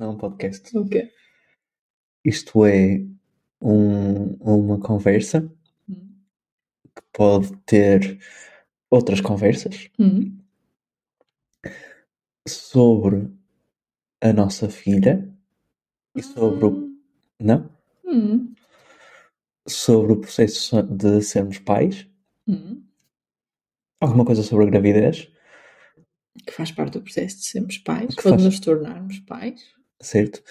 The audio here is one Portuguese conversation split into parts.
não é um podcast. O quê? Isto é um, uma conversa Hum. que pode ter outras conversas Hum. sobre a nossa filha e sobre o. Não? Hum. Sobre o processo de sermos pais. Hum. Alguma coisa sobre a gravidez, Que faz parte do processo de sermos pais, Que ou de faz- nos tornarmos pais. Certo?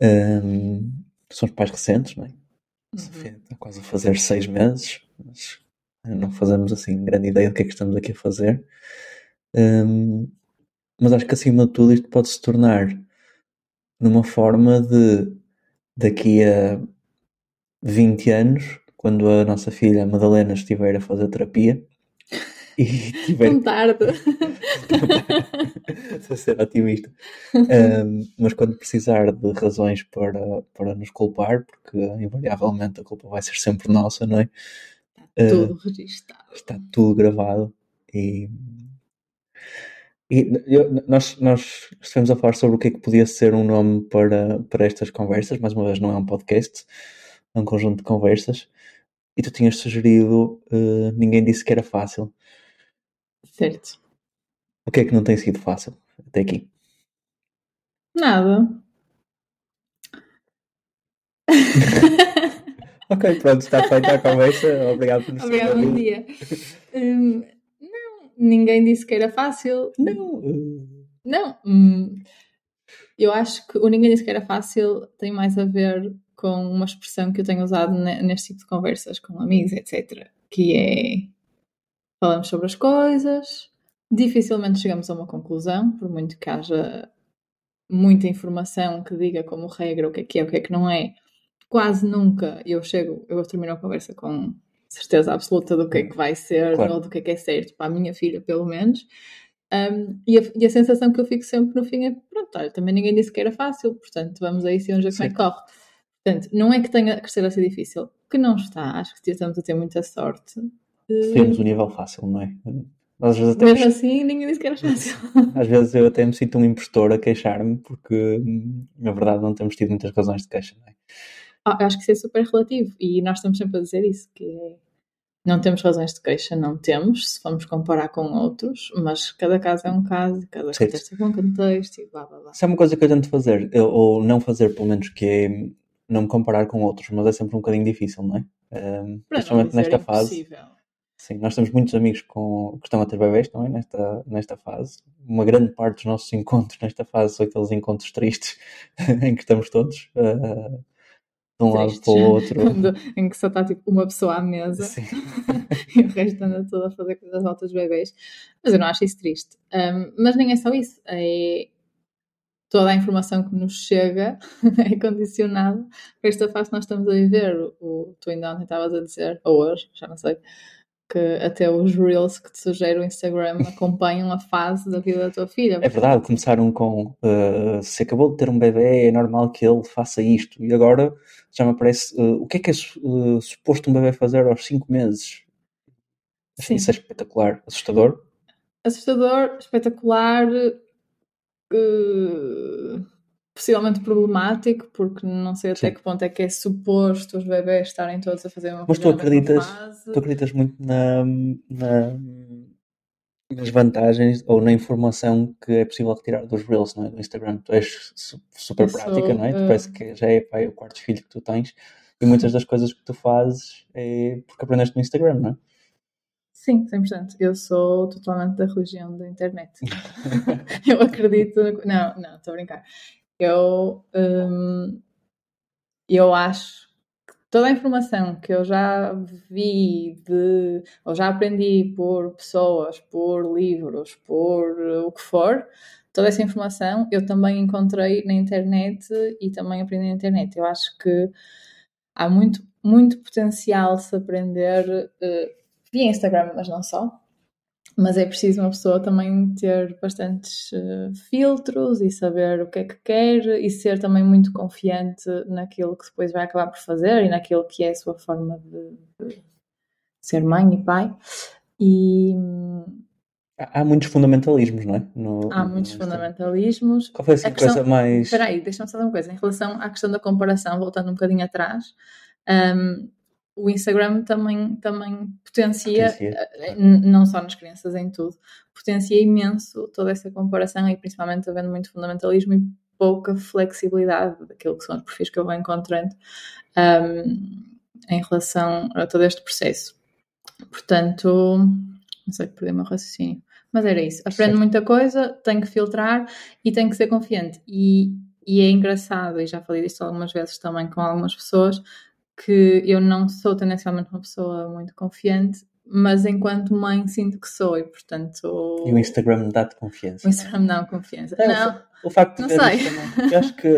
Ahm, somos pais recentes, não é? Uhum. Está quase a fazer seis meses, mas não fazemos assim grande ideia do que é que estamos aqui a fazer. Ahm, mas acho que acima de tudo isto pode se tornar numa forma de daqui a 20 anos, quando a nossa filha Madalena estiver a fazer terapia e tiver Tão tarde. Estou a ser otimista. Ahm, mas quando precisar de razões para, para nos culpar, porque invariavelmente a culpa vai ser sempre nossa, não é? Ah, Tudo registado. está tudo gravado e, e eu- nós, nós estivemos a falar sobre o que é que podia ser um nome para, para estas conversas. Mais uma vez, não é um podcast, é um conjunto de conversas. E tu tinhas sugerido, eh, ninguém disse que era fácil. Certo. O que é que não tem sido fácil até aqui? Nada. Ok, pronto, está feita a conversa. Obrigado por nos ter Obrigada, bom dia. Hum, não, ninguém disse que era fácil. Não, eh, Não. hum, eu acho que o ninguém disse que era fácil tem mais a ver com uma expressão que eu tenho usado ne- neste tipo de conversas com amigos, etc. Que é falamos sobre as coisas, dificilmente chegamos a uma conclusão, por muito que haja muita informação que diga como regra o que é que é, o que é que não é. Quase nunca eu chego, eu termino a conversa com certeza absoluta do que é que vai ser Claro. ou do que é que é certo para a minha filha, pelo menos. Um, e, a, e a sensação que eu fico sempre no fim é: pronto, olha, também ninguém disse que era fácil, portanto vamos aí se onde como é que corre. Portanto, não é que tenha que ser assim difícil, que não está, acho que estamos a ter muita sorte. Temos um nível fácil, não é? Às vezes, até, mesmo assim, ninguém disse que era fácil. às vezes eu até me sinto um impostor a queixar-me porque, na verdade, não temos tido muitas razões de queixa, não é? Ah, acho que isso é super relativo e nós estamos sempre a dizer isso, que é, não temos razões de queixa, não temos, se formos comparar com outros, mas cada caso é um caso, cada Certo. contexto é um contexto e blá blá blá. Se é uma coisa que eu tento fazer, eu- ou não fazer, pelo menos, que é não me comparar com outros, mas é sempre um bocadinho difícil, não é? Para não principalmente nesta fase. impossível. Sim, nós temos muitos amigos com, que estão a ter bebês também nesta, nesta fase. Uma grande parte dos nossos encontros nesta fase são aqueles encontros tristes em que estamos todos ah, de um lado para o outro. Quando- em que só está tipo uma pessoa à mesa e o resto anda todo a fazer coisas altas dos bebês. Mas eu não acho isso triste. Um, mas nem é só isso. É toda a informação que nos chega é condicionada esta fase que nós estamos a viver. O, tu ainda ontem estavas a dizer, ou hoje, já não sei, que até os reels que te sugere o Instagram acompanham a fase da vida da tua filha. É verdade, começaram com ah, se acabou de ter um bebê, é normal que ele faça isto. E agora já me aparece ah, o que é que é ah, suposto um bebê fazer aos 5 meses? Acho que Sim. Isso é espetacular, assustador. assustador, espetacular, eh, possivelmente problemático, porque não sei até Sim. que ponto é que é suposto os bebés estarem todos a fazer uma Mas tu acreditas-. Tu acreditas muito na, na- nas vantagens ou na informação que é possível retirar dos Reels não é? do Instagram? Tu és su- super sou, prática, não é? Tu eh, parece que já é pai, o quarto filho que tu tens e muitas das coisas que tu fazes é porque aprendeste no Instagram, não é? Sim, 100%. Eu sou totalmente da religião da internet. eu acredito. Não, não, estou a brincar. Eu, hum, eu acho que toda a informação que eu já vi de, ou já aprendi por pessoas, por livros, por o que for, toda essa informação eu também encontrei na internet e também aprendi na internet. Eu acho que há muito, muito potencial se aprender eh, via Instagram, mas não só. Mas é preciso uma pessoa também ter bastantes eh, filtros e saber o que é que quer e ser também muito confiante naquilo que depois vai acabar por fazer e naquilo que é a sua forma de, de ser mãe e pai. E há muitos fundamentalismos, não é? No, há muitos fundamentalismos. Qual foi assim, a questão... coisa mais. Espera aí, deixa-me só uma coisa. Em relação à questão da comparação, voltando um bocadinho atrás, um, o Instagram também, também potencia, potencia, eh, não só nas crianças, em tudo, potencia imenso toda essa comparação e principalmente havendo muito fundamentalismo e pouca flexibilidade daquilo que são os perfis que eu vou encontrando um, em relação a todo este processo. Portanto, não sei, perdi o meu raciocínio. Mas era isso. Aprendo muita coisa, tenho que filtrar e tenho que ser confiante. E, e é engraçado, e já falei disso algumas vezes também com algumas pessoas, que eu não sou tendencialmente uma pessoa muito confiante, mas enquanto mãe sinto que sou e portanto. E o Instagram dá-te confiança. O Instagram dá-me confiança. É, não. O, o facto de não sei. Também, eu acho que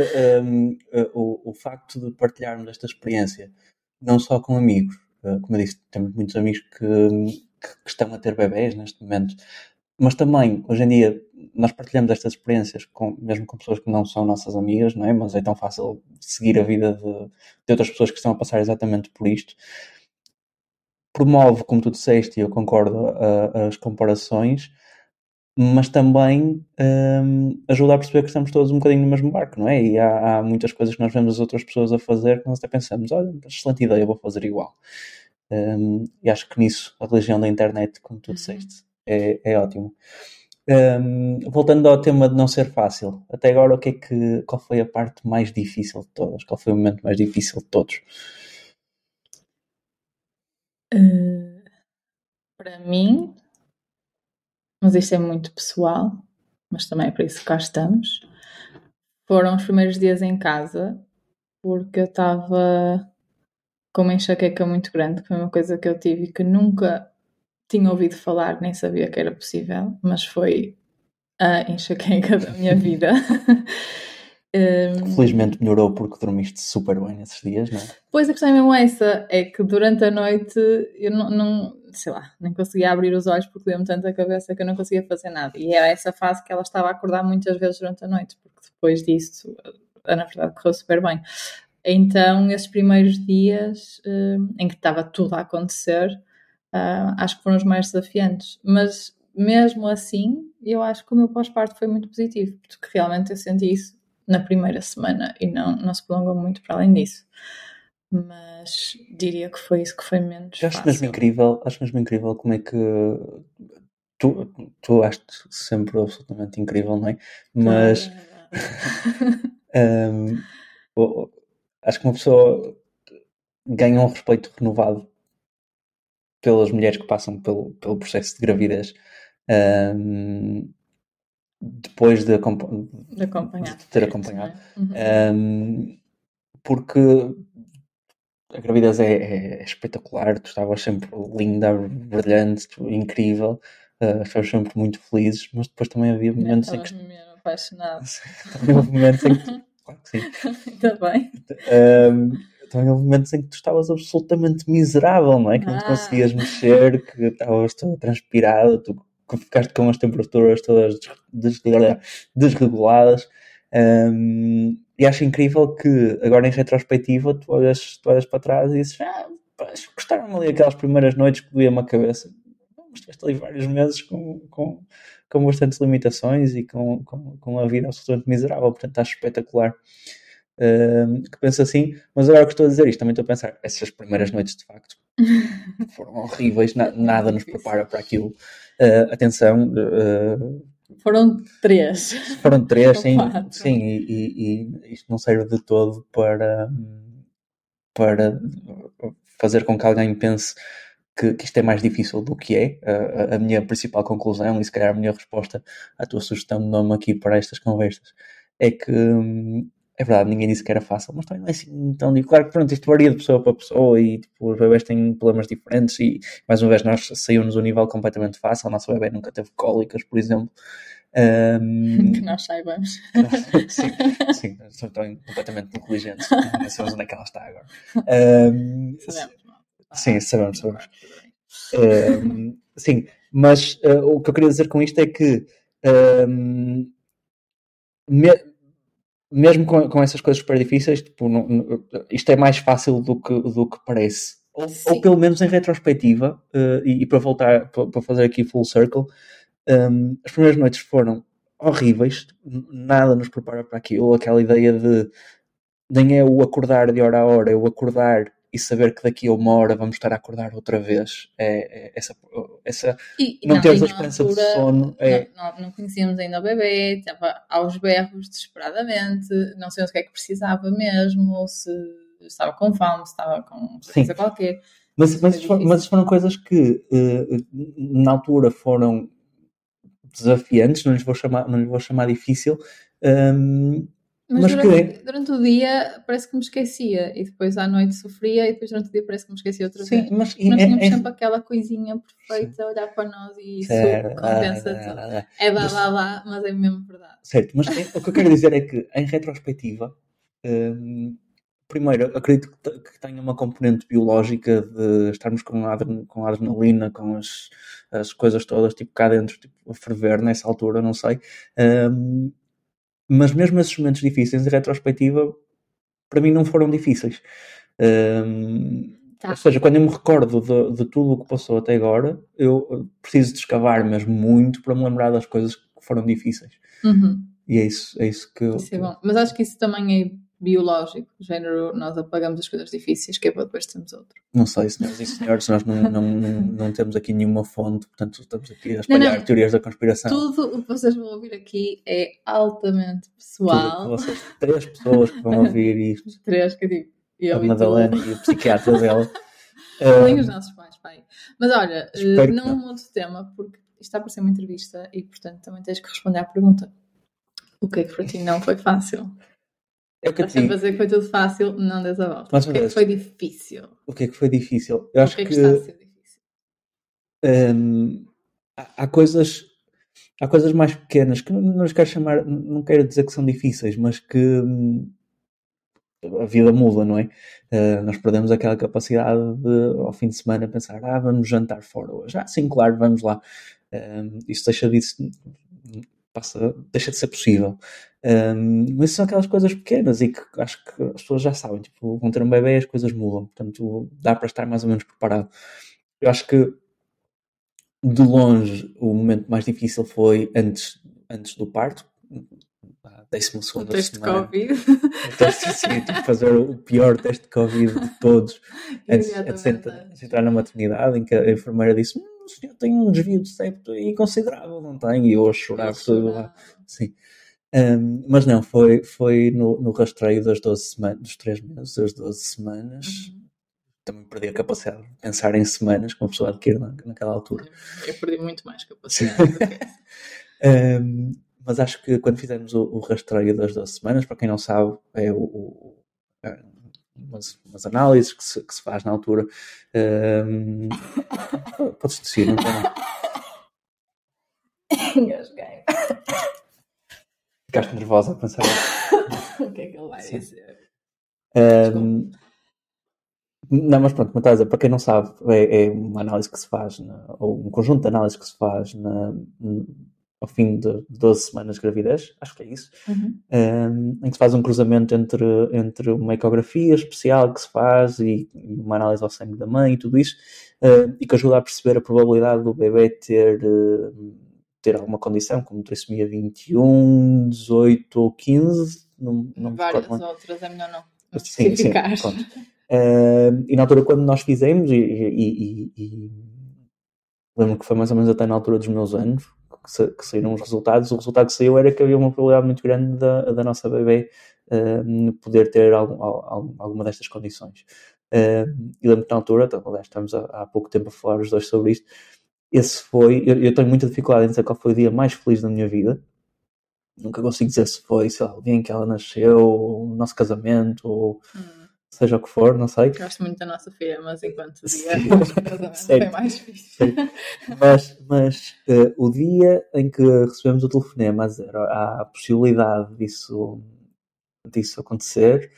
um, o, o facto de partilharmos esta experiência, não só com amigos, uh, como eu disse, temos muitos amigos que, que estão a ter bebés neste momento, mas também, hoje em dia, nós partilhamos estas experiências com, mesmo com pessoas que não são nossas amigas, não é? Mas é tão fácil seguir a vida de, de outras pessoas que estão a passar exatamente por isto. Promove, como tu disseste, e eu concordo, a, as comparações, mas também um, ajuda a perceber que estamos todos um bocadinho no mesmo barco, não é? E há, há, muitas coisas que nós vemos as outras pessoas a fazer que nós até pensamos, olha, excelente ideia, vou fazer igual. Um, e acho que nisso, a religião da internet, como tu uhum. disseste, é, é ótimo. Um, voltando ao tema de não ser fácil, até agora o que é que, qual foi a parte mais difícil de todas? Qual foi o momento mais difícil de todos? Uh, para mim, mas isto é muito pessoal, mas também é para isso que cá estamos. Foram os primeiros dias em casa, porque eu estava com uma enxaqueca muito grande, que foi uma coisa que eu tive e que nunca tinha ouvido falar, nem sabia que era possível, mas foi a enxaqueca da minha vida. um, Felizmente melhorou porque dormiste super bem nesses dias, não é? Pois a questão é mesmo essa, é que durante a noite eu não, não sei lá, nem conseguia abrir os olhos porque doeu-me tanta cabeça que eu não conseguia fazer nada. E era essa fase que ela estava a acordar muitas vezes durante a noite, porque depois disso, na verdade, correu super bem. Então, esses primeiros dias um, em que estava tudo a acontecer, uh, acho que foram os mais desafiantes. Mas mesmo assim, eu acho que o meu pós-parto foi muito positivo, porque realmente eu senti isso na primeira semana e não, não se prolongou muito para além disso. Mas diria que foi isso que foi menos. Eu acho fácil. mesmo incrível, acho mesmo incrível como é que tu, tu acho sempre absolutamente incrível, não é? Mas um, acho que uma pessoa ganha um respeito renovado pelas mulheres que passam pelo, pelo processo de gravidez um, depois de, de, acompanhar, de ter acompanhado. Uhum. Um, porque a gravidez é, é, é, espetacular, tu estavas sempre linda, brilhante, incrível, uh, estavas sempre muito felizes, mas depois também havia momentos em que. Mesmo apaixonado. havia momentos em que. Claro que sim. Ainda bem. Um, também houve momentos em que tu estavas absolutamente miserável, não é? Que não te ah. conseguias mexer, que estavas toda transpirada, tu que ficaste com as temperaturas todas desreguladas. Um, e acho incrível que agora em retrospectiva tu olhas, tu olhas para trás e dizes ah, gostaram ali aquelas primeiras noites que doía-me a cabeça. Estiveste ali vários meses com, com, com bastantes limitações e com, com, com a vida absolutamente miserável, portanto acho espetacular que penso assim, mas agora que estou a dizer isto, também estou a pensar, essas primeiras noites de facto foram horríveis, na, nada nos prepara para aquilo. Uh, atenção. Uh, foram três. Foram três, sim, sim e, e, e, isto não serve de todo para, para fazer com que alguém pense que, que isto é mais difícil do que é. a, a minha principal conclusão, e se calhar a minha resposta à tua sugestão de nome aqui para estas conversas, é que hum, é verdade, ninguém disse que era fácil, mas também não é assim tão difícil. Claro que pronto, isto varia de pessoa para pessoa e tipo, os bebés têm problemas diferentes e mais uma vez nós saímos um nível completamente fácil. A nossa bebê nunca teve cólicas, por exemplo. Um... Que nós saibamos. sim, sim, são tão completamente inteligentes. Não sabemos onde é que ela está agora. Um... Sabemos. Sim, sabemos, sabemos. Um... Sim, mas uh, o que eu queria dizer com isto é que um... Me mesmo com, com essas coisas super difíceis, tipo, não, não, isto é mais fácil do que, do que parece. Ou, ou pelo menos em retrospectiva, uh, e, e, para voltar, para, para, fazer aqui full circle, Um, as primeiras noites foram horríveis, nada nos prepara para aquilo, aquela ideia de nem é o acordar de hora a hora, é o acordar e saber que daqui a uma hora vamos estar a acordar outra vez. É, é essa, essa E, não, não, a esperança altura, de sono. É, Não, não, não conhecíamos ainda o bebê, estava aos berros desesperadamente, não sei o que é que precisava mesmo, se estava com fome, se estava com coisa qualquer. Mas, mas, mas foram coisas que eh, na altura foram desafiantes, não lhes vou chamar, não lhes vou chamar difícil, ehm, Mas, Mas durante, que- durante o dia parece que me esquecia, e depois à noite sofria, e depois durante o dia parece que me esquecia outra sim, vez. mas Nós é- tínhamos é- sempre aquela coisinha perfeita a olhar para nós e isso certo, compensa ah, tudo. ah, ah, É blá Mas- blá blá, mas é mesmo verdade. certo, mas é- o que eu quero dizer é que em retrospectiva, ehm, primeiro, acredito que, te- que tenha uma componente biológica de estarmos com, adren- com adrenalina, com as, as coisas todas tipo cá dentro, tipo, a ferver nessa altura, não sei. Ehm, mas mesmo esses momentos difíceis, em retrospectiva, para mim não foram difíceis. Ehm, Tá. Ou seja, quando eu me recordo de, de tudo o que passou até agora, eu preciso de escavar mesmo muito para me lembrar das coisas que foram difíceis. Uhum. E é isso, é isso que eu. Isso é bom. Mas acho que isso também é biológico. Género, nós apagamos as coisas difíceis, que é para depois termos outro. Não sei, senhoras e senhores, nós não, não, não, não temos aqui nenhuma fonte, portanto estamos aqui a espalhar não. teorias da conspiração. Tudo o que vocês vão ouvir aqui é altamente Tudo pessoal. que vocês, três pessoas que vão ouvir isto, três que eu digo. Eu a. Madalena e o psiquiatra dela. Nem eh, os nossos pais, pai. Mas olha, eh, não não. mudo de tema, porque isto está para ser uma entrevista e, portanto, também tens que responder à pergunta. O que é que para ti não foi fácil? É o que eu te a digo. dizer que foi tudo fácil, não des a volta. Mais O que é que foi difícil? O que é que foi difícil? Eu O acho que é que que. está a ser difícil? Hum, há, há coisas há coisas mais pequenas que não, não quero chamar, não quero dizer que são difíceis, mas que hum, a vida muda, não é? Uh, nós perdemos aquela capacidade de, ao fim de semana, pensar: ah, vamos jantar fora hoje. Ah, sim, claro, vamos lá. Um, isso deixa de, passa, deixa de ser possível. Um, mas são aquelas coisas pequenas e que acho que as pessoas já sabem. Tipo, vão ter um bebê e as coisas mudam. Portanto, dá para estar mais ou menos preparado. Eu acho que de longe o momento mais difícil foi antes, antes do parto, a décima O teste de semana. Covid. O teste, sim, tipo, fazer o pior teste de Covid de todos antes, antes de entrar- antes de entrar na maternidade, em que a enfermeira disse: "Hum, o senhor tem um desvio de septo e considerável, não tem? E eu a chorar todo lado. Sim. Um, mas não, foi, foi no, no rastreio das 12 semanas, dos 3 meses, das 12 semanas. Uhum. Também perdi a capacidade de pensar em semanas que uma pessoa adquire na, naquela altura. Eu perdi muito mais capacidade do que essa. Um, mas acho que quando fizemos o, o rastreio das 12 semanas, para quem não sabe, é o, o- é umas, umas análises que se, que se faz na altura. Um, podes tossir, não tem? Engasguei. Ficaste nervosa a pensar. O que é que ele vai Sim. dizer? Um, não, mas pronto, mas estás a dizer, para quem não sabe, é, é uma análise que se faz, na- ou um conjunto de análises que se faz na- ao fim de 12 semanas de gravidez, acho que é isso, Uhum. um, em que se faz um cruzamento entre, entre uma ecografia especial que se faz e, e uma análise ao sangue da mãe e tudo isso, uh, e que ajuda a perceber a probabilidade do bebê ter, uh, ter alguma condição, como trissomia 21, 18 ou 15, não, não Várias recordo. outras, é melhor não. Sim, sim, pronto. Uh, e na altura quando nós fizemos, e, e- e- e lembro que foi mais ou menos até na altura dos meus anos que, que saíram os resultados, o resultado que saiu era que havia uma probabilidade muito grande da, da nossa bebê uh, poder ter algum- al- alguma destas condições. Uh, e lembro que na altura, então, aliás, estamos há, há pouco tempo a falar os dois sobre isto, esse foi, eu, eu tenho muita dificuldade em dizer qual foi o dia mais feliz da minha vida, nunca consigo dizer se foi, sei lá, o dia em que ela nasceu, o nosso casamento, ou Hum, seja o que for, não sei. gosto muito da nossa filha, mas enquanto dia foi Certo. mais fixe. Mas, mas eh, o dia em que recebemos o telefonema a dizer há a possibilidade disso, disso acontecer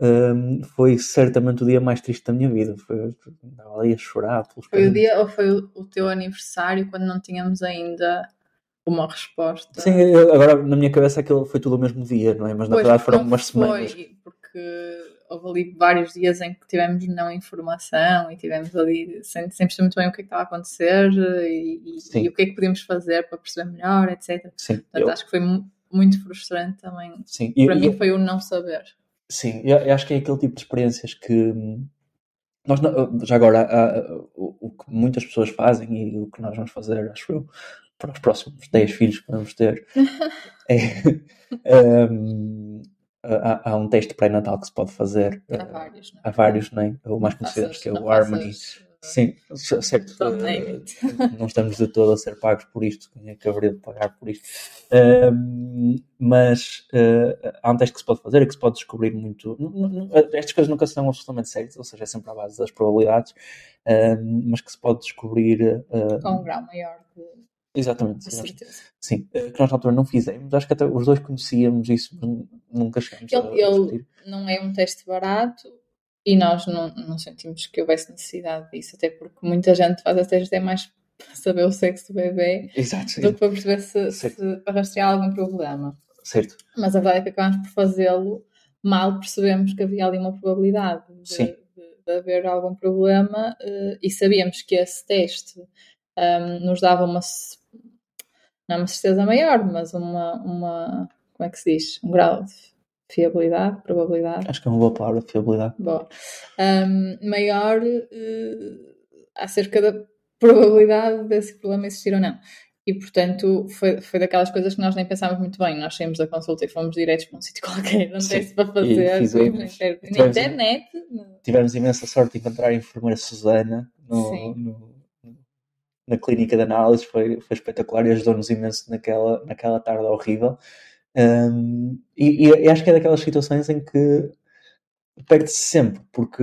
hum, foi certamente o dia mais triste da minha vida. Foi, andava ali a chorar pelos Foi o dia ou foi o, o teu aniversário quando não tínhamos ainda uma resposta? Sim, eu- agora na minha cabeça aquilo foi tudo o mesmo dia, não é? Mas na Pois, verdade foram umas foi, semanas. Porque houve ali vários dias em que tivemos não informação e tivemos ali sem, sem perceber muito bem o que é que estava a acontecer e, e, e o que é que podíamos fazer para perceber melhor, etc. Sim, Portanto, eu- acho que foi mu- muito frustrante também. sim. Para mim foi o não saber. Sim, eu, acho que é aquele tipo de experiências que hum, nós não- já agora há- o, o que muitas pessoas fazem e o que nós vamos fazer, acho eu, para os próximos 10 filhos que vamos ter é hum, há, há um teste pré-natal que se pode fazer. Há eh, vários, não é? Há vários, nem? O mais Não conhecido que é não o Harmony. faças, uh, Sim, certo. Eh, it. não estamos de todo a ser pagos por isto, quem é que haveria de pagar por isto? Mas eh, há um teste que se pode fazer e que se pode descobrir muito. Estas coisas nunca são absolutamente certas, ou seja, é sempre à base das probabilidades, mas que se pode descobrir. eh, Com um grau maior de, exatamente. nós- certeza. Sim, eh, que nós na altura não fizemos. Acho que até os dois conhecíamos isso, mas nunca chegamos a, Ele, a ele discutir. não é um teste barato e nós não, não sentimos que houvesse necessidade disso, até porque muita gente faz esse teste é mais para saber o sexo do bebê Exato, do que para perceber se, Certo. se para rastrear algum problema. certo. Mas a verdade é que acabamos por fazê-lo, mal percebemos que havia ali uma probabilidade de, de- de haver algum problema eh, e sabíamos que esse teste ahm, nos dava uma, não é uma certeza maior, mas uma, uma, como é que se diz? Um grau de fiabilidade, probabilidade. Acho que é uma boa palavra, fiabilidade. Boa. Ahm, maior eh, acerca da probabilidade desse problema existir ou não. E, portanto, foi, foi daquelas coisas que nós nem pensámos muito bem. Nós saímos da consulta e fomos diretos para um sítio qualquer, não Sim. tem para fazer. fizemos. na internet. Tivemos imensa sorte de encontrar a enfermeira Susana no- no- na clínica de análise, foi, foi espetacular e ajudou-nos imenso naquela, naquela tarde horrível. Um, e, e acho que é daquelas situações em que perde-se sempre, porque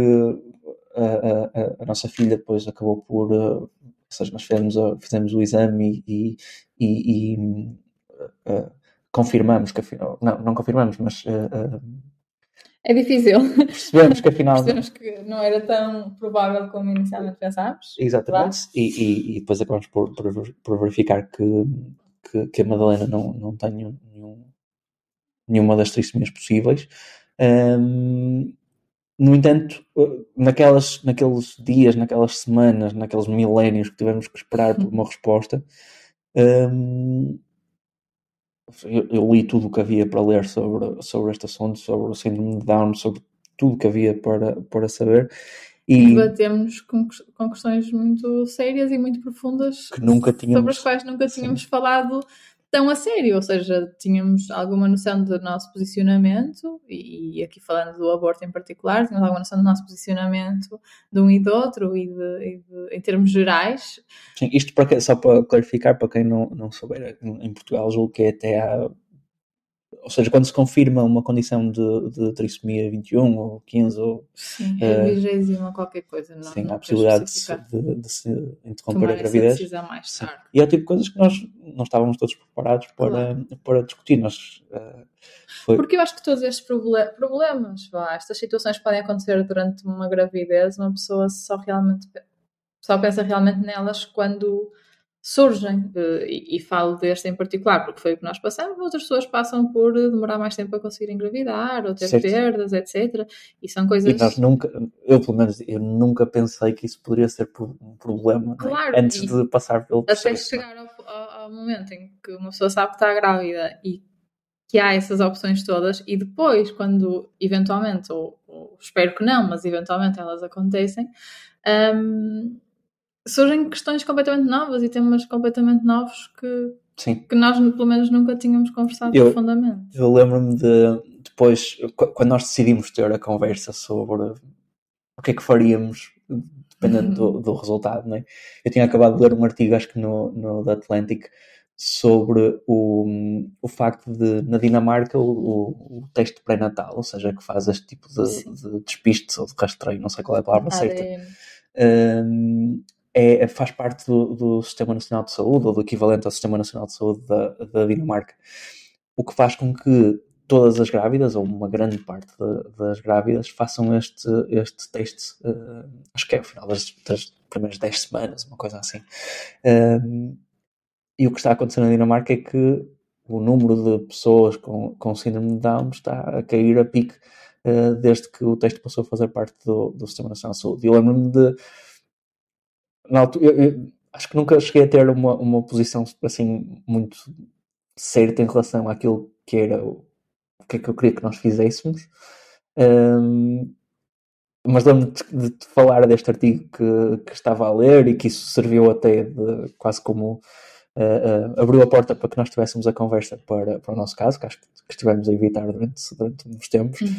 a, a- a- nossa filha depois acabou por. uh, ou seja, nós fizemos, a- fizemos o exame e, e, e, uh, confirmamos que afinal. Não, não confirmamos, mas uh, uh, É difícil. percebemos que afinal. Percebemos que não era tão provável como inicialmente pensámos. Exatamente, e, e, e depois acabamos por, por, por verificar que, que, que a Madalena não, não tem nenhum, nenhum- nenhuma das trissemias possíveis. Ahm, no entanto, eh, naquelas, naqueles dias, naquelas semanas, naqueles milénios que tivemos que esperar por uma resposta, ahm, eu, eu li tudo o que havia para ler sobre, sobre este assunto, sobre o síndrome de Down, sobre tudo o que havia para, para saber. E Debatemos com, com questões muito sérias e muito profundas que nunca sobre tínhamos. as quais nunca Sim. tínhamos falado tão a sério, ou seja, tínhamos alguma noção do nosso posicionamento, e, aqui falando do aborto em particular, tínhamos alguma noção do nosso posicionamento de um e do outro, e, de, e de- em termos gerais. Sim, isto para só para clarificar, para quem não, não souber, em Portugal julgo que é até há. Ou seja, quando se confirma uma condição de, de trissomia 21 ou 15, ou, Sim, vigésima qualquer coisa, não, sim, não há a possibilidade de de, se interromper Tomar a essa gravidez. decisão mais Sim. tarde. E é o tipo de coisas que nós não estávamos todos preparados para, Claro. para discutir. Nós, eh, foi, Porque eu acho que todos estes proble- problemas, vá, estas situações podem acontecer durante uma gravidez, uma pessoa só realmente só pensa realmente nelas quando surgem. Eh, E, e falo deste em particular, porque foi o que nós passamos, outras pessoas passam por eh, demorar mais tempo a conseguir engravidar, ou ter Certo. perdas, etc. E são coisas. e nós nunca, eu pelo menos, eu nunca pensei que isso poderia ser um problema é? Claro, antes de passar pelo até processo. chegar ao, ao- ao momento em que uma pessoa sabe que está grávida e que há essas opções todas, e depois, quando eventualmente, ou, ou espero que não, mas eventualmente elas acontecem, hum, surgem questões completamente novas e temas completamente novos que, Sim. que nós, pelo menos, nunca tínhamos conversado Eu- profundamente. Eu lembro-me de depois, qu- quando nós decidimos ter a conversa sobre o que é que faríamos, dependendo do, do resultado, não é? Eu tinha acabado de ler um artigo, acho que no, no The Atlantic, sobre o, o facto de, na Dinamarca, o, o, o teste pré-natal, ou seja, que faz este tipo de, de despistes ou de rastreio, não sei qual é a palavra certa, ADN. um, é, faz parte do, do Sistema Nacional de Saúde, ou do equivalente ao Sistema Nacional de Saúde da, da Dinamarca, o que faz com que todas as grávidas, ou uma grande parte da- das grávidas, façam este, este teste, uh, acho que é ao final das, das primeiras 10 semanas, uma coisa assim. Um, e o que está a acontecer na Dinamarca é que o número de pessoas com, com síndrome de Down está a cair a pique uh, desde que o texto passou a fazer parte do, do Sistema Nacional de Saúde. Eu lembro-me de. Altura, eu, eu, acho que nunca cheguei a ter uma, uma posição assim muito certa em relação àquilo que era o que é que eu queria que nós fizéssemos. Um, mas lembro-me de, de, falar deste artigo que, que, estava a ler e que isso serviu até de, quase como uh, uh, abriu a porta para que nós tivéssemos a conversa para, para o nosso caso, que acho que, que estivemos a evitar durante, durante uns tempos. Uhum.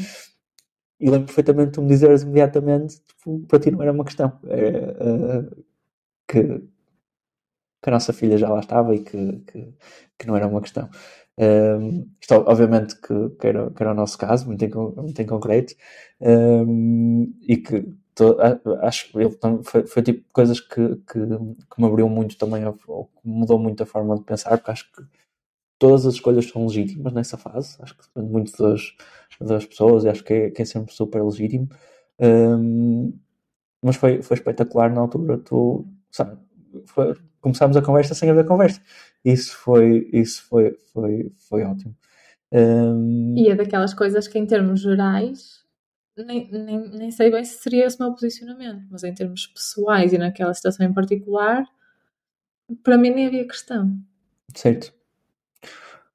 E lembro perfeitamente de me dizeres imediatamente tipo, para ti não era uma questão. uh, que, que a nossa filha já lá estava e que, que, que não era uma questão. Um, isto, obviamente, que, que, era, que era o nosso caso, muito em, muito em concreto, um, e que to, acho que foi, foi tipo coisas que, que, que, me abriu muito também, ou que mudou muito a forma de pensar, porque acho que todas as escolhas são legítimas nessa fase, acho que depende muito das, das pessoas, e acho que é, que é sempre super legítimo. Um, mas foi, foi espetacular na altura, tu, sabe, foi, começámos a conversa sem haver conversa. Isso foi, isso foi, foi, foi ótimo. Um... E é daquelas coisas que, em termos gerais, nem, nem, nem sei bem se seria esse o meu posicionamento, mas em termos pessoais e naquela situação em particular, para mim nem havia questão. Certo.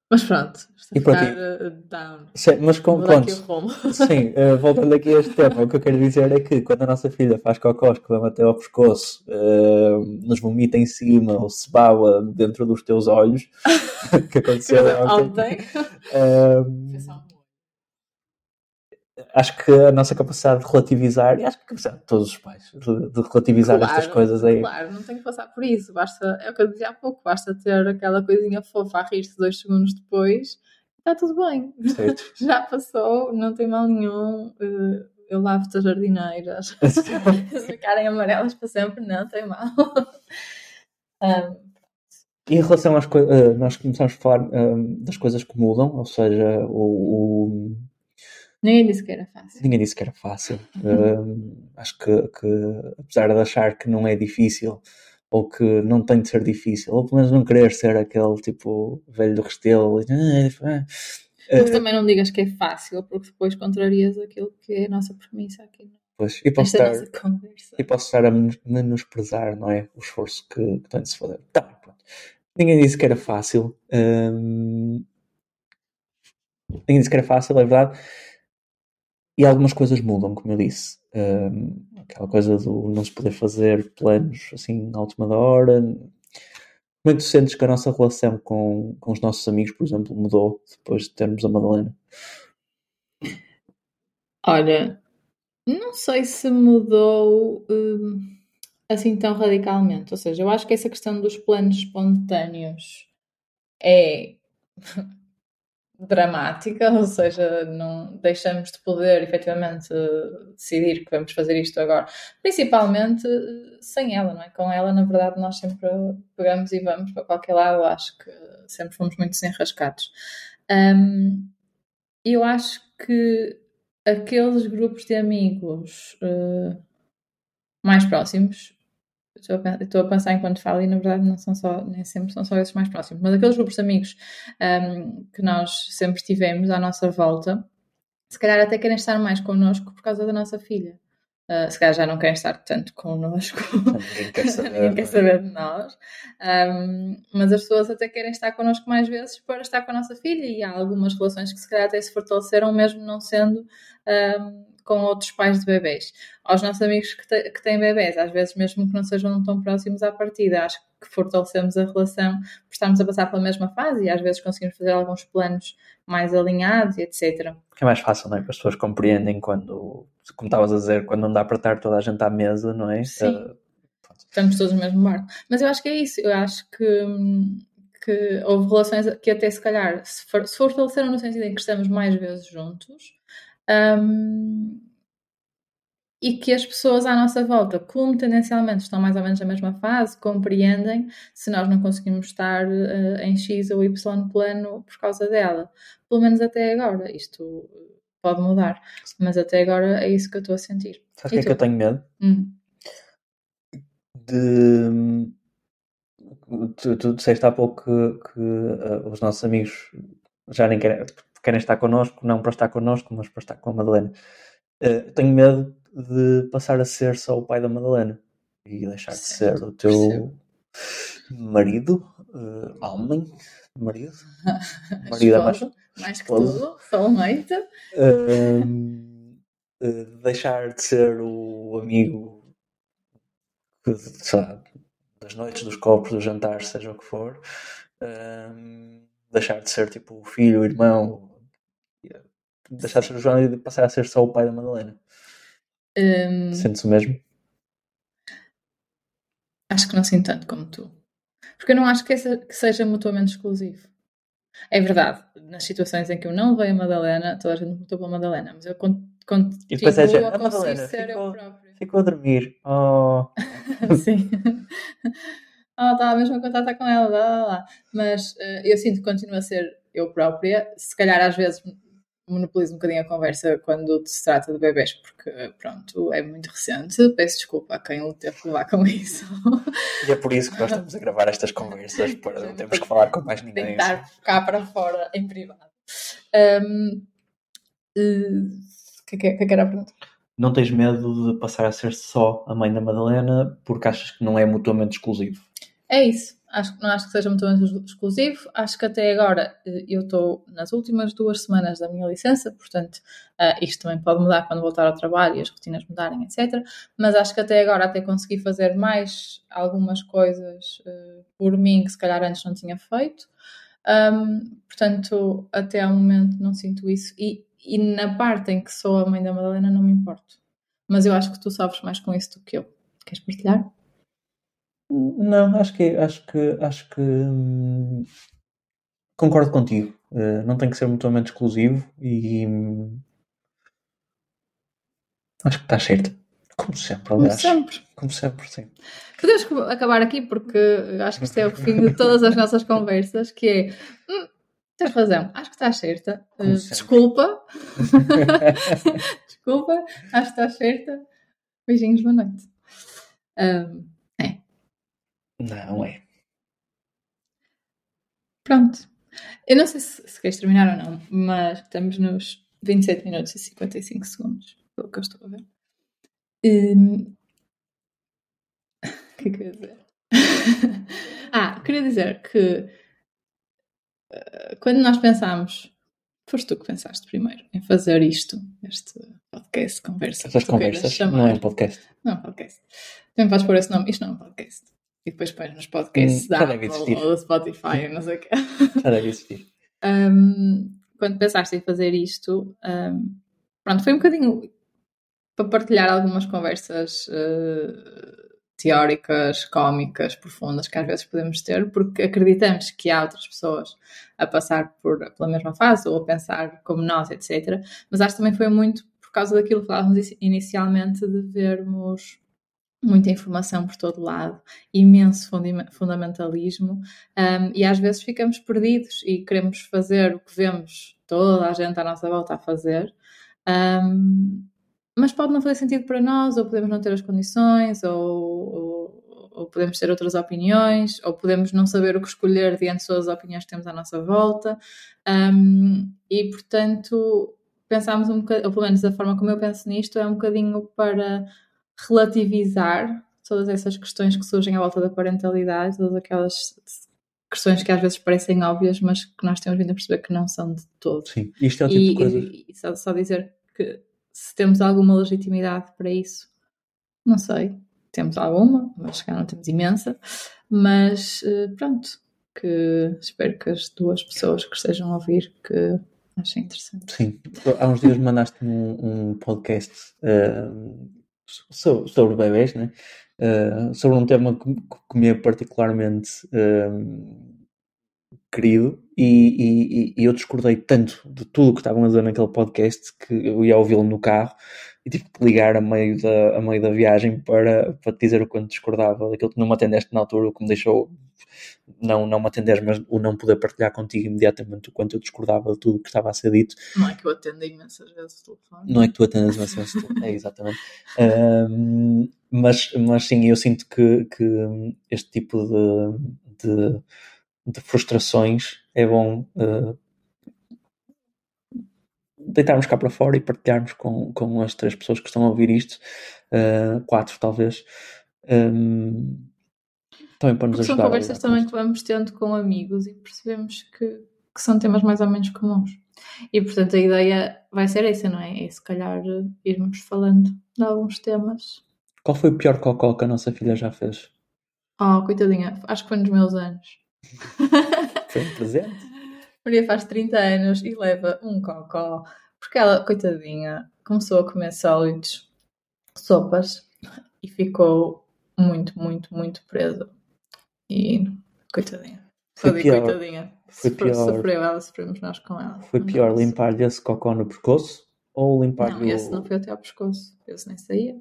Mas pronto, e para ti? Uh, down. Sim, mas com pronto. Sim, uh, voltando aqui a este tema, o que eu quero dizer é que quando a nossa filha faz cocós que vamos até ao pescoço, uh, nos vomita em cima ou se baba dentro dos teus olhos, que aconteceu ontem. ontem acho que a nossa capacidade de relativizar, e acho que todos os pais, de, de relativizar claro, estas coisas aí. Claro, não tem que passar por isso, basta, é o que eu dizia há pouco, basta ter aquela coisinha fofa a rir-se dois segundos depois, está tudo bem. Certo. Já passou, não tem mal nenhum. Eh, eu lavo-te as jardineiras. Se ficarem amarelas para sempre, não tem mal. Um, e em relação às coisas, uh, nós começamos a falar um, das coisas que mudam, ou seja, o, o Ninguém disse que era fácil. Ninguém disse que era fácil. Uh, acho que, que, apesar de achar que não é difícil, ou que não tem de ser difícil, ou pelo menos não querer ser aquele tipo velho do restelo. Ah, mas também não digas que é fácil, porque depois contrarias aquilo que é a nossa premissa aqui. Pois, e posso, estar, e posso estar a menosprezar, não é? O esforço que, que tem de se fazer. Tá, pronto. Ninguém disse que era fácil. Hum, ninguém disse que era fácil, é verdade. E algumas coisas mudam, como eu disse. Um, aquela coisa do não se poder fazer planos assim à última hora. Como é que tu sentes que a nossa relação com, com os nossos amigos, por exemplo, mudou depois de termos a Madalena? Olha, não sei se mudou hum, assim tão radicalmente. Ou seja, eu acho que essa questão dos planos espontâneos é dramática, ou seja, não deixamos de poder efetivamente decidir que vamos fazer isto agora, principalmente sem ela, não é? Com ela, na verdade, nós sempre pegamos e vamos para qualquer lado, acho que sempre fomos muito desenrascados. Um, eu acho que aqueles grupos de amigos uh, mais próximos estou a, pensar enquanto falo e na verdade não são só, nem sempre são só esses mais próximos, mas aqueles grupos de amigos um, que nós sempre tivemos à nossa volta, se calhar até querem estar mais connosco por causa da nossa filha. Uh, se calhar já não querem estar tanto connosco, ninguém quer saber, ninguém quer saber de nós, um, mas as pessoas até querem estar connosco mais vezes para estar com a nossa filha e há algumas relações que se calhar até se fortaleceram mesmo não sendo um, com outros pais de bebês. Aos nossos amigos que, te, que têm bebês, às vezes mesmo que não sejam tão próximos à partida, acho que fortalecemos a relação por estarmos a passar pela mesma fase e às vezes conseguimos fazer alguns planos mais alinhados e etc. É mais fácil, não é? Porque as pessoas compreendem quando, como estavas a dizer, quando não dá para estar toda a gente à mesa, não é? Sim. Uh, Estamos todos no mesmo barco. Mas eu acho que é isso. Eu acho que, que houve relações que até se calhar se, for, se fortaleceram no sentido em que estamos mais vezes juntos um, e que as pessoas à nossa volta, como tendencialmente estão mais ou menos na mesma fase, compreendem se nós não conseguimos estar uh, em X ou Y plano por causa dela. Pelo menos até agora. Isto pode mudar, mas até agora é isso que eu estou a sentir. Sabe o que é que eu tenho medo? Hum. De. Tu, tu disseste há pouco que, que uh, os nossos amigos já nem querem. Querem estar connosco, não para estar connosco, mas para estar com a Madalena. Uh, tenho medo de passar a ser só o pai da Madalena e deixar de ser o teu Percebo. marido, uh, homem, marido, marido é mais, mais que tudo, soulmate. Uh, uh, deixar de ser o amigo que, lá, das noites, dos copos, dos jantares, seja o que for. Uh, deixar de ser tipo o filho, o irmão, deixar de ser o João e passar a ser só o pai da Madalena. Um, Sentes o mesmo? Acho que não sinto tanto como tu. Porque eu não acho que, essa, que seja mutuamente exclusivo. É verdade, nas situações em que eu não vejo a Madalena, toda a gente me pela Madalena, mas eu continuo e depois é, a, a Madalena ser ficou, eu próprio. Ficou a dormir. Oh. Sim. oh, estava mesmo a contar com ela, lá, lá, lá. Mas uh, eu sinto que continuo a ser eu própria. Se calhar às vezes monopolizo um bocadinho a conversa quando se trata de bebês, porque pronto, é muito recente. Peço desculpa a quem teve que levar com isso. E é por isso que nós estamos a gravar estas conversas, para não termos que falar com mais ninguém. Tentar cá para fora em privado. Um, o que, é que, que era a pergunta? Não tens medo de passar a ser só a mãe da Madalena porque achas que não é mutuamente exclusivo? É isso. Acho, não acho que seja muito exclusivo. Acho que até agora eh, eu estou nas últimas duas semanas da minha licença, portanto, uh, isto também pode mudar quando voltar ao trabalho e as rotinas mudarem, etc. Mas acho que até agora até consegui fazer mais algumas coisas uh, por mim que se calhar antes não tinha feito. Um, portanto, até ao momento não sinto isso. E, e na parte em que sou a mãe da Madalena, não me importo. Mas eu acho que tu sofres mais com isso do que eu. Queres partilhar? Não, acho que acho que acho que hum, concordo contigo. Uh, não tem que ser mutuamente exclusivo e hum, acho que está certo. Como sempre, aliás. Como sempre. Como sempre, sim. Podemos acabar aqui porque acho que isto é o fim de todas as nossas conversas, que é hum, tens razão, acho que estás certa. Uh, desculpa. desculpa, acho que estás certa. Beijinhos, boa noite. Um, não é. Pronto. Eu não sei se, se queres terminar ou não, mas estamos nos 27 minutos e 55 segundos, pelo que eu estou a ver. Um... O que é que eu ia dizer? ah, queria dizer que uh, quando nós pensámos, foste tu que pensaste primeiro em fazer isto, este podcast, conversa. Essas conversas, não é um podcast. Não é um podcast. Também podes pôr esse nome, isto não é um podcast e depois pões nos podcasts hum, da Apple ou do Spotify, não sei o quê. Já deve existir. Um, quando pensaste em fazer isto, um, pronto, foi um bocadinho para partilhar algumas conversas uh, teóricas, cómicas, profundas que às vezes podemos ter, porque acreditamos que há outras pessoas a passar por, pela mesma fase ou a pensar como nós, etc. Mas acho que também foi muito por causa daquilo que falávamos inicialmente de vermos muita informação por todo lado, imenso fundamentalismo, um, e às vezes ficamos perdidos e queremos fazer o que vemos toda a gente à nossa volta a fazer, um, mas pode não fazer sentido para nós, ou podemos não ter as condições, ou, ou, ou, podemos ter outras opiniões, ou podemos não saber o que escolher diante de todas as opiniões que temos à nossa volta, um, e portanto pensámos um bocadinho, ou pelo menos a forma como eu penso nisto é um bocadinho para relativizar todas essas questões que surgem à volta da parentalidade, todas aquelas questões que às vezes parecem óbvias, mas que nós temos vindo a perceber que não são de todo. Sim, isto é o tipo e, de coisa. E, e só, só, dizer que se temos alguma legitimidade para isso, não sei. Temos alguma, mas calhar não temos imensa. Mas eh, pronto, que espero que as duas pessoas que estejam a ouvir que achem interessante. Sim, há uns dias mandaste-me um, um podcast uh, sobre, sobre bebés, né? Uh, sobre um tema que, que me é particularmente uh, querido e, e, e, eu discordei tanto de tudo que estavam a dizer naquele podcast que eu ia ouvi-lo no carro e tive que ligar a meio da, a meio da viagem para, para te dizer o quanto discordava daquilo que não me atendeste na altura, o que me deixou não, não me atender, mas o não poder partilhar contigo imediatamente o quanto eu discordava de tudo o que estava a ser dito. Não é que eu atendo imensas vezes o telefone. Não é que tu atendas imensas vezes o telefone, é exatamente. Um, mas, mas sim, eu sinto que, que este tipo de, de, de frustrações é bom uh, deitarmos cá para fora e partilharmos com, com as três pessoas que estão a ouvir isto, uh, quatro talvez, um, também para nos são ajudar. a conversas também que vamos tendo com amigos e percebemos que, que são temas mais ou menos comuns. E portanto a ideia vai ser essa, não é? É se calhar irmos falando de alguns temas. Qual foi o pior cocó que a nossa filha já fez? Oh, coitadinha, acho que foi nos meus anos. Foi um presente? Maria faz 30 anos e leva um cocó, porque ela, coitadinha, começou a comer sólidos, sopas, e ficou muito, muito, muito presa. E, coitadinha. Foi Só pior. coitadinha. Foi Sofreu, pior. sofreu ela, sofremos nós com ela. Foi pior limpar-lhe esse cocó no pescoço ou limpar-lhe Não, esse não foi até ao pescoço. Esse nem saía.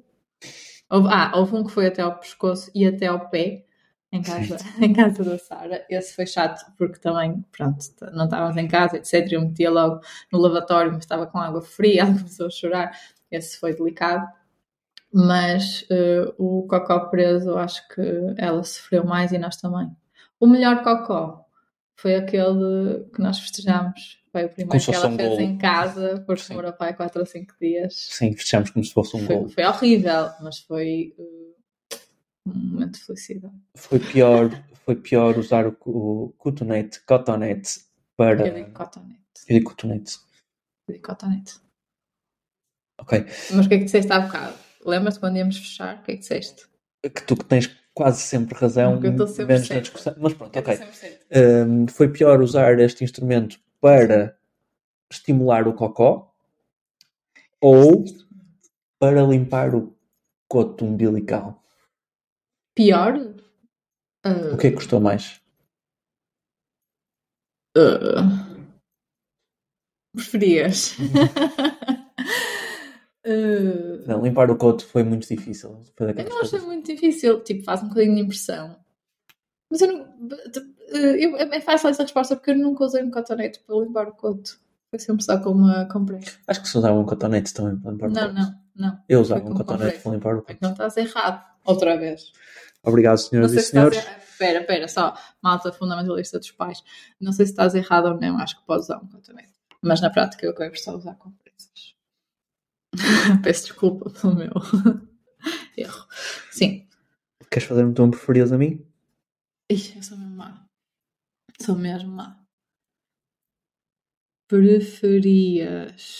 Houve, ah, houve um que foi até ao pescoço e até ao pé, em casa, em casa da Sara. Esse foi chato porque também, pronto, não estávamos em casa, etc. Eu metia logo no lavatório, mas estava com água fria, ela começou a chorar. Esse foi delicado. Mas eh, o cocó preso, acho que ela sofreu mais e nós também. O melhor cocó foi aquele que nós festejamos. Foi o primeiro se que ela um fez golo. em casa, Sim. demorou para aí 4 ou 5 dias. Sim, fechamos como se fosse um Foi, gol. foi horrível, mas foi uh, um momento de felicidade. Foi pior, foi pior usar o, o cotonete, cotonete para... Eu digo cotonete. Eu digo cotonete. Eu digo cotonete. Ok. Mas o que é que disseste há bocado? Lembras-te quando íamos fechar? O que é que disseste? Que tu que tens quase sempre razão, Porque eu estou sempre menos na certa. discussão. Mas pronto, Eu ok. sempre. Um, foi pior usar este instrumento para estimular o cocó ou para limpar o coto umbilical. Pior? Uh, O que é que custou mais? uh, preferias? Uh, Não, limpar o coto foi muito difícil. Foi Eu não achei coisas. muito difícil, tipo, faz um bocadinho de impressão. Mas eu não. Eu, é fácil essa resposta porque eu nunca usei um cotonete para limpar o coto. Foi sempre só com uma compressa. Acho que se usava um cotonete também para limpar o Não, coto. não, não. Eu usava um cotonete para limpar o É coto. que não estás errado. Outra vez. Obrigado, Não senhoras e senhores. Espera, espera, só. Malta fundamentalista dos pais. Não sei se estás errado ou não. Acho que podes usar um cotonete. Mas na prática eu quero só usar compressas. Peço desculpa pelo meu erro. Sim. Queres fazer um tom preferido a mim? Ih, eu sou mesmo má. Sou mesmo má. Preferias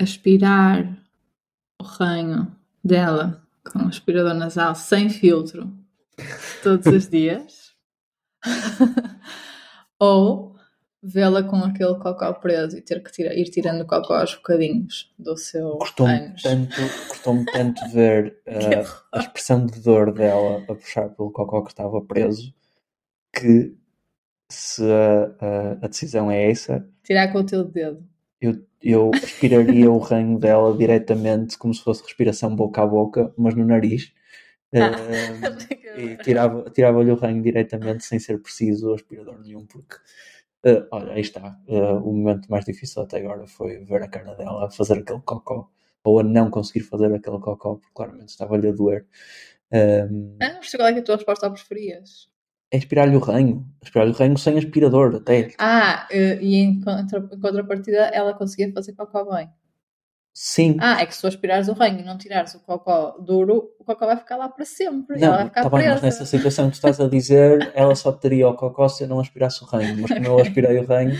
aspirar o ranho dela com um aspirador nasal sem filtro todos os dias? Ou vê-la com aquele cocó preso e ter que ir tirando o cocó aos bocadinhos do seu ânus? tanto, custou horror ver horror. a expressão de dor dela a puxar pelo cocó que estava preso que se a, decisão é essa, Tirar com o teu dedo. eu, eu aspiraria o ranho dela diretamente como se fosse respiração boca a boca, mas no nariz. Eh, e tirava- tirava-lhe o ranho diretamente sem ser preciso aspirador nenhum, porque eh, olha, aí está. Eh, o momento mais difícil até agora foi ver a cara dela a fazer aquele cocó, ou a não conseguir fazer aquele cocó, porque claramente estava-lhe a doer. Um, Ah, mas qual é que é a tua resposta ao preferias? é aspirar-lhe o ranho, aspirar-lhe o ranho sem aspirador, até. Ah, eh, e em contra- em contrapartida ela conseguia fazer cocó bem. Sim, Ah, é que se tu aspirares o ranho e não tirares o cocó duro, o cocó vai ficar lá para sempre. e ela vai não, ficar tá bem, mas nessa situação que tu estás a dizer, ela só teria o cocó se eu não aspirasse o ranho, mas como eu aspirei o ranho,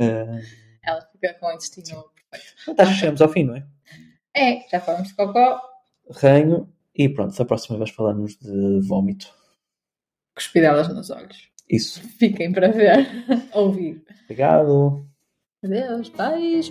eh, Ela fica com o intestino perfeito. acho que chegamos ao fim, não é? É, já falamos de cocó, Ranho, e pronto, da próxima vez falamos de vómito. cuspidelas nos olhos. Isso. Fiquem para ver, ouvir. Obrigado. Adeus, beijos.